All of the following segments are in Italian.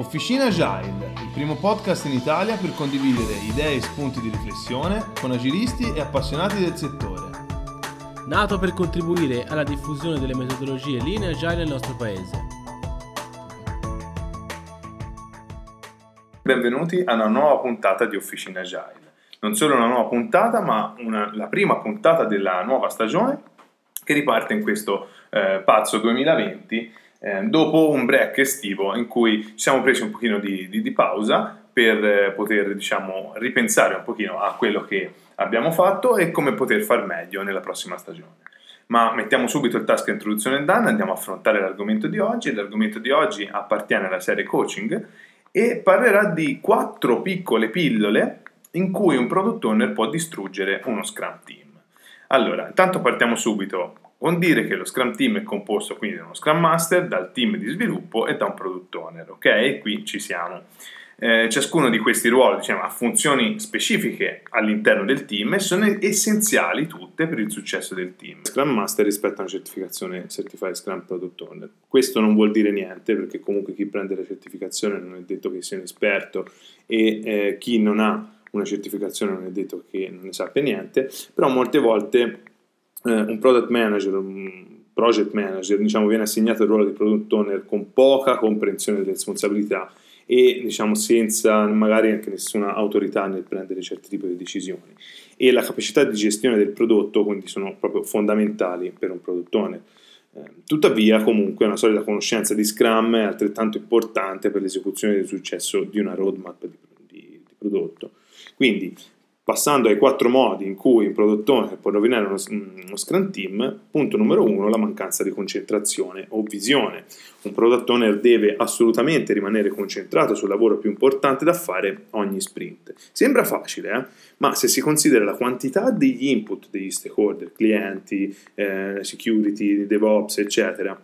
Officina Agile, il primo podcast in Italia per condividere idee e spunti di riflessione con agilisti e appassionati del settore. Nato per contribuire alla diffusione delle metodologie Lean e Agile nel nostro paese. Benvenuti a una nuova puntata di Officina Agile. Non solo una nuova puntata, ma una, la prima puntata della nuova stagione che riparte in questo eh, pazzo 2020 eh, dopo un break estivo in cui ci siamo presi un pochino di, di, di pausa per eh, poter diciamo, ripensare un pochino a quello che abbiamo fatto e come poter far meglio nella prossima stagione. Ma mettiamo subito il task introduzione done, andiamo a affrontare l'argomento di oggi. L'argomento di oggi appartiene alla serie coaching e parlerà di quattro piccole pillole in cui un product owner può distruggere uno Scrum team. Allora, intanto partiamo subito con dire che lo Scrum Team è composto quindi da uno Scrum Master, dal team di sviluppo e da un Product Owner, ok? Qui ci siamo. Eh, ciascuno di questi ruoli diciamo, ha funzioni specifiche all'interno del team e sono essenziali tutte per il successo del team. Scrum Master rispetto a una certificazione Certified Scrum Product Owner. Questo non vuol dire niente perché comunque chi prende la certificazione non è detto che sia un esperto e eh, chi non ha una certificazione non è detto che non ne sappia niente, però molte volte eh, un product manager, un project manager, diciamo, viene assegnato il ruolo di product owner con poca comprensione delle responsabilità e diciamo senza magari anche nessuna autorità nel prendere certi tipi di decisioni. E la capacità di gestione del prodotto quindi sono proprio fondamentali per un product owner. Eh, tuttavia comunque una solida conoscenza di Scrum è altrettanto importante per l'esecuzione del successo di una roadmap di, di, di prodotto. Quindi Passando ai quattro modi in cui un product owner può rovinare uno, uno Scrum Team, punto numero uno, la mancanza di concentrazione o visione. Un product deve assolutamente rimanere concentrato sul lavoro più importante da fare ogni sprint. Sembra facile, eh? ma se si considera la quantità degli input degli stakeholder, clienti, eh, security, DevOps, eccetera,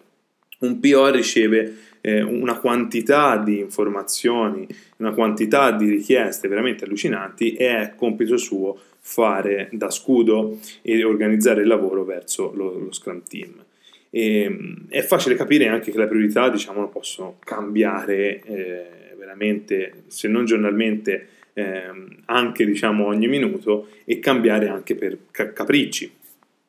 un PO riceve eh, una quantità di informazioni, una quantità di richieste veramente allucinanti e è compito suo fare da scudo e organizzare il lavoro verso lo, lo Scrum Team. E, è facile capire anche che le priorità diciamo, possono cambiare eh, veramente, se non giornalmente, eh, anche diciamo, ogni minuto e cambiare anche per capricci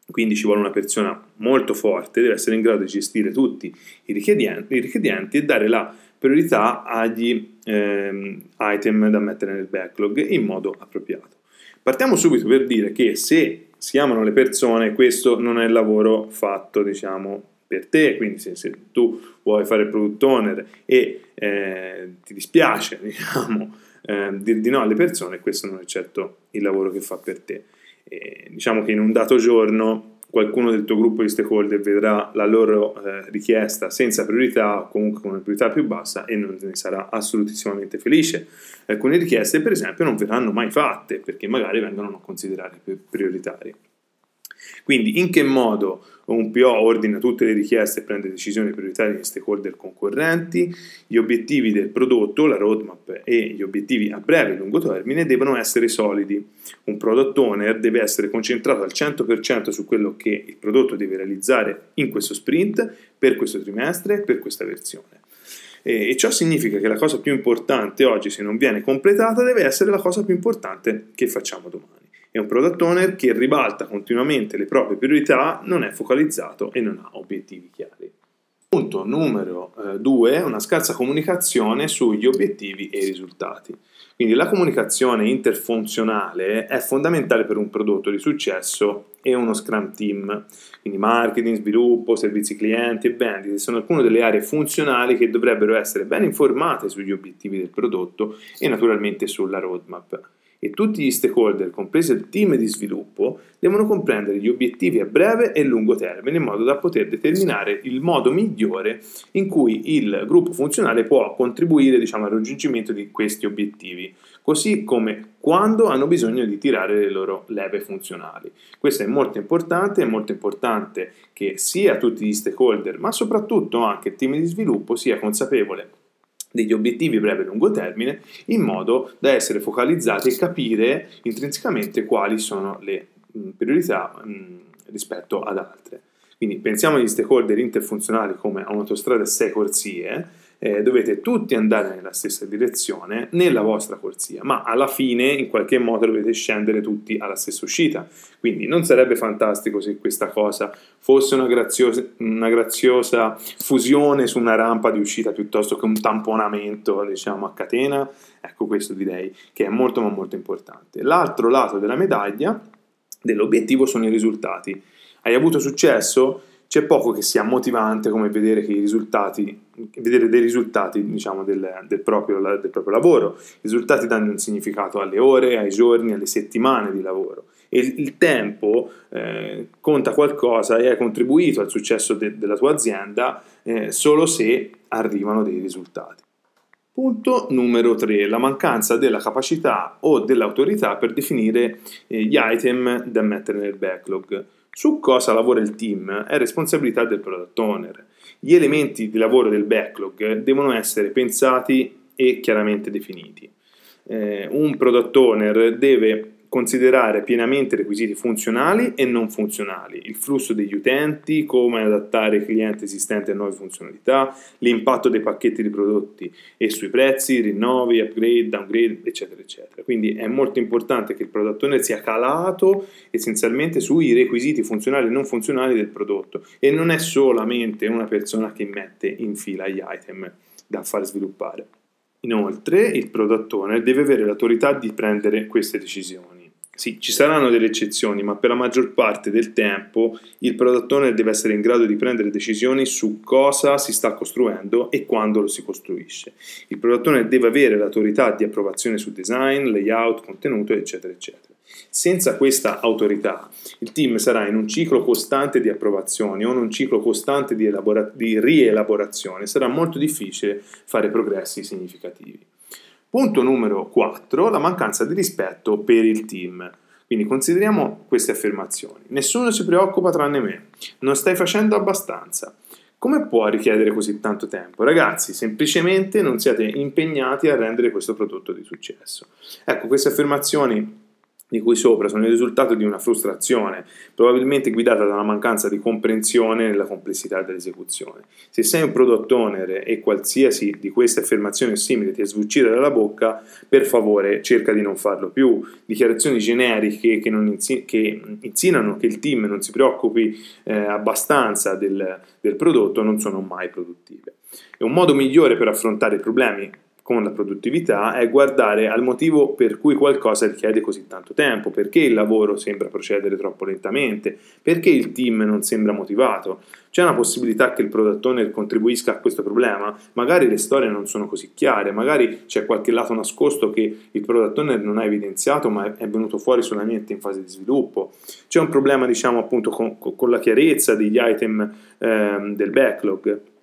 quindi ci vuole una persona molto forte, deve essere in grado di gestire tutti i richiedenti, i richiedenti e dare la priorità agli ehm, item da mettere nel backlog in modo appropriato. Partiamo subito per dire che se si amano le persone, questo non è il lavoro fatto, diciamo, per te, quindi se, se tu vuoi fare il product owner e eh, ti dispiace, diciamo, eh, dire di no alle persone, questo non è certo il lavoro che fa per te. E diciamo che in un dato giorno qualcuno del tuo gruppo di stakeholder vedrà la loro eh, richiesta senza priorità o comunque con una priorità più bassa e non ne sarà assolutissimamente felice. Alcune richieste, per esempio, non verranno mai fatte perché magari vengono considerate prioritarie. Quindi in che modo un PO ordina tutte le richieste e prende decisioni prioritarie degli stakeholder concorrenti, gli obiettivi del prodotto, la roadmap e gli obiettivi a breve e lungo termine devono essere solidi. Un product owner deve essere concentrato al 100% su quello che il prodotto deve realizzare in questo sprint, per questo trimestre, per questa versione. E ciò significa che la cosa più importante oggi, se non viene completata, deve essere la cosa più importante che facciamo domani. È un product owner che ribalta continuamente le proprie priorità, non è focalizzato e non ha obiettivi chiari. Punto numero 2, eh, una scarsa comunicazione sugli obiettivi e i risultati. Quindi la comunicazione interfunzionale è fondamentale per un prodotto di successo e uno Scrum Team. Quindi marketing, sviluppo, servizi clienti e vendite sono alcune delle aree funzionali che dovrebbero essere ben informate sugli obiettivi del prodotto e naturalmente sulla roadmap. E tutti gli stakeholder, compreso il team di sviluppo, devono comprendere gli obiettivi a breve e lungo termine in modo da poter determinare il modo migliore in cui il gruppo funzionale può contribuire diciamo, al raggiungimento di questi obiettivi, così come quando hanno bisogno di tirare le loro leve funzionali. Questo è molto importante, è molto importante che sia tutti gli stakeholder, ma soprattutto anche il team di sviluppo sia consapevole degli obiettivi breve e lungo termine in modo da essere focalizzati e capire intrinsecamente quali sono le priorità rispetto ad altre. Quindi pensiamo agli stakeholder interfunzionali come a un'autostrada a 6 corsie, eh, dovete tutti andare nella stessa direzione nella vostra corsia, ma alla fine in qualche modo dovete scendere tutti alla stessa uscita. Quindi non sarebbe fantastico se questa cosa fosse una graziosa, una graziosa fusione su una rampa di uscita piuttosto che un tamponamento diciamo a catena? Ecco questo direi che è molto ma molto importante. L'altro lato della medaglia dell'obiettivo sono i risultati. Hai avuto successo? C'è poco che sia motivante come vedere, vedere dei risultati diciamo, del, del, proprio, del proprio lavoro. I risultati danno un significato alle ore, ai giorni, alle settimane di lavoro e il tempo eh, conta qualcosa e hai contribuito al successo de- della tua azienda eh, solo se arrivano dei risultati. Punto numero 3, la mancanza della capacità o dell'autorità per definire eh, gli item da mettere nel backlog. Su cosa lavora il team è responsabilità del product owner. Gli elementi di lavoro del backlog devono essere pensati e chiaramente definiti. Eh, un product owner deve considerare pienamente requisiti funzionali e non funzionali, il flusso degli utenti, come adattare i clienti esistenti a nuove funzionalità, l'impatto dei pacchetti di prodotti e sui prezzi, rinnovi, upgrade, downgrade, eccetera, eccetera. Quindi è molto importante che il product owner sia calato essenzialmente sui requisiti funzionali e non funzionali del prodotto e non è solamente una persona che mette in fila gli item da far sviluppare. Inoltre, il product owner deve avere l'autorità di prendere queste decisioni. Sì, ci saranno delle eccezioni, ma per la maggior parte del tempo il product owner deve essere in grado di prendere decisioni su cosa si sta costruendo e quando lo si costruisce. Il product owner deve avere l'autorità di approvazione su design, layout, contenuto, eccetera, eccetera. Senza questa autorità, il team sarà in un ciclo costante di approvazioni o in un ciclo costante di, elabora- di rielaborazione. Sarà molto difficile fare progressi significativi. Punto numero 4, la mancanza di rispetto per il team. Quindi consideriamo queste affermazioni. Nessuno si preoccupa tranne me. Non stai facendo abbastanza. Come può richiedere così tanto tempo? Ragazzi, semplicemente non siete impegnati a rendere questo prodotto di successo. Ecco, queste affermazioni di cui sopra sono il risultato di una frustrazione, probabilmente guidata da una mancanza di comprensione nella complessità dell'esecuzione. Se sei un product owner e qualsiasi di queste affermazioni o simili ti è dalla bocca, per favore cerca di non farlo più. Dichiarazioni generiche che, insi- che insinuano che il team non si preoccupi eh, abbastanza del, del prodotto non sono mai produttive. E un modo migliore per affrontare i problemi con la produttività è guardare al motivo per cui qualcosa richiede così tanto tempo, perché il lavoro sembra procedere troppo lentamente, perché il team non sembra motivato. C'è una possibilità che il product owner contribuisca a questo problema? Magari le storie non sono così chiare, magari c'è qualche lato nascosto che il product owner non ha evidenziato ma è venuto fuori solamente in fase di sviluppo. C'è un problema diciamo appunto con, con la chiarezza degli item ehm, del backlog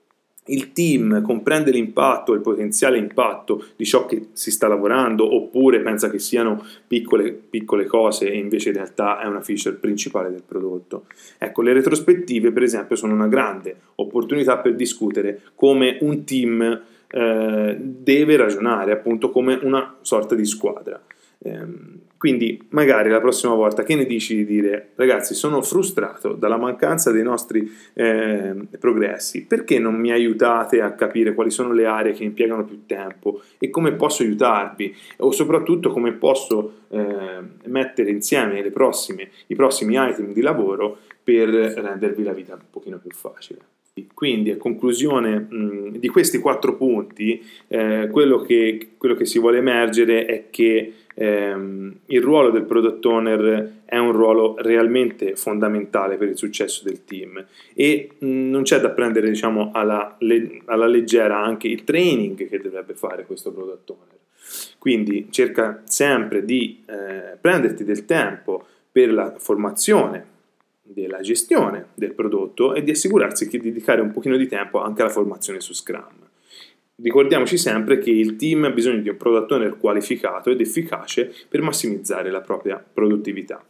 il team comprende l'impatto, il potenziale impatto di ciò che si sta lavorando oppure pensa che siano piccole, piccole, cose e invece in realtà è una feature principale del prodotto. Ecco, le retrospettive per esempio sono una grande opportunità per discutere come un team eh, deve ragionare appunto come una sorta di squadra. Ehm, quindi magari la prossima volta che ne dici di dire ragazzi sono frustrato dalla mancanza dei nostri eh, progressi, perché non mi aiutate a capire quali sono le aree che impiegano più tempo e come posso aiutarvi o soprattutto come posso eh, mettere insieme prossime, i prossimi item di lavoro per rendervi la vita un pochino più facile. Quindi a conclusione mh, di questi quattro punti, eh, quello, che, quello, che, si vuole emergere è che ehm, il ruolo del product owner è un ruolo realmente fondamentale per il successo del team e mh, non c'è da prendere diciamo, alla, le, alla, leggera anche il training che dovrebbe fare questo product owner. Quindi cerca sempre di eh, prenderti del tempo per la formazione della gestione del prodotto e di assicurarsi di dedicare un pochino di tempo anche alla formazione su Scrum. Ricordiamoci sempre che il team ha bisogno di un product owner qualificato ed efficace per massimizzare la propria produttività.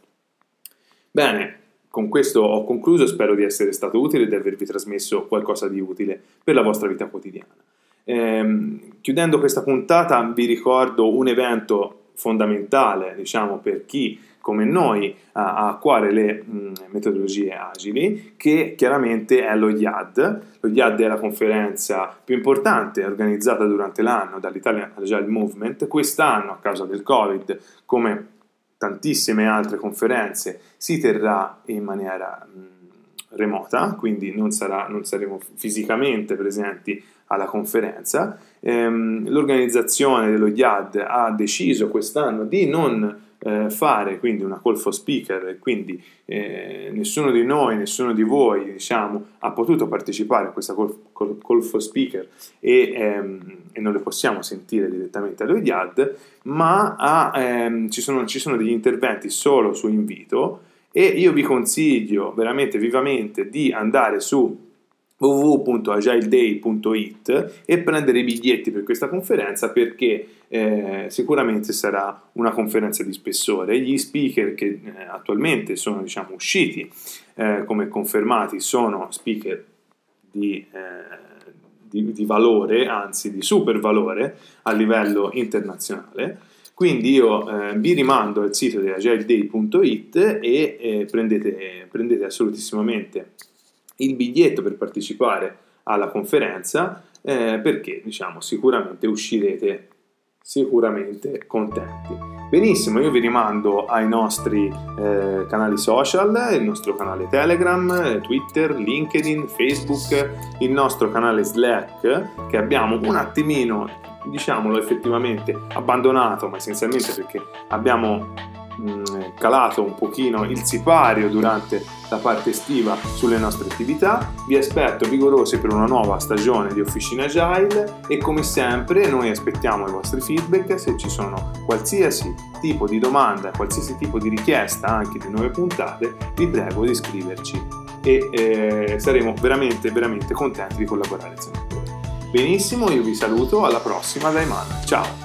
Bene, con questo ho concluso, spero di essere stato utile e di avervi trasmesso qualcosa di utile per la vostra vita quotidiana. Ehm, chiudendo questa puntata vi ricordo un evento fondamentale, diciamo, per chi come noi a cuore le mh, metodologie agili, che chiaramente è lo IAD. Lo IAD è la conferenza più importante organizzata durante l'anno dall'Italian Agile Movement. Quest'anno, a causa del Covid, come tantissime altre conferenze, si terrà in maniera mh, remota, quindi non, sarà, non saremo fisicamente presenti alla conferenza. Ehm, l'organizzazione dello IAD ha deciso quest'anno di non eh, fare quindi una call for speaker e quindi eh, nessuno di noi, nessuno di voi diciamo, ha potuto partecipare a questa call, call, call for speaker e, ehm, e, non le possiamo sentire direttamente allo IAD, ma ha, ehm, ci, sono, ci sono degli interventi solo su invito e io vi consiglio veramente vivamente di andare su www.agileday.it e prendere i biglietti per questa conferenza perché eh, sicuramente sarà una conferenza di spessore. Gli speaker che eh, attualmente sono diciamo, usciti eh, come confermati sono speaker di, eh, di, di, valore, anzi di super valore a livello internazionale. Quindi io eh, vi rimando al sito di agileday.it e eh, prendete, prendete assolutissimamente il biglietto per partecipare alla conferenza eh, perché diciamo sicuramente uscirete sicuramente contenti. Benissimo, io vi rimando ai nostri eh, canali social, il nostro canale Telegram, Twitter, LinkedIn, Facebook, il nostro canale Slack che abbiamo un attimino, diciamolo effettivamente, abbandonato, ma essenzialmente perché abbiamo calato un pochino il sipario durante la parte estiva sulle nostre attività. Vi aspetto vigorosi per una nuova stagione di Officina Agile e come sempre noi aspettiamo i vostri feedback se ci sono qualsiasi tipo di domanda, qualsiasi tipo di richiesta anche di nuove puntate, vi prego di scriverci e eh, saremo veramente veramente contenti di collaborare insieme a voi. Benissimo, io vi saluto, alla prossima da Iman. Ciao!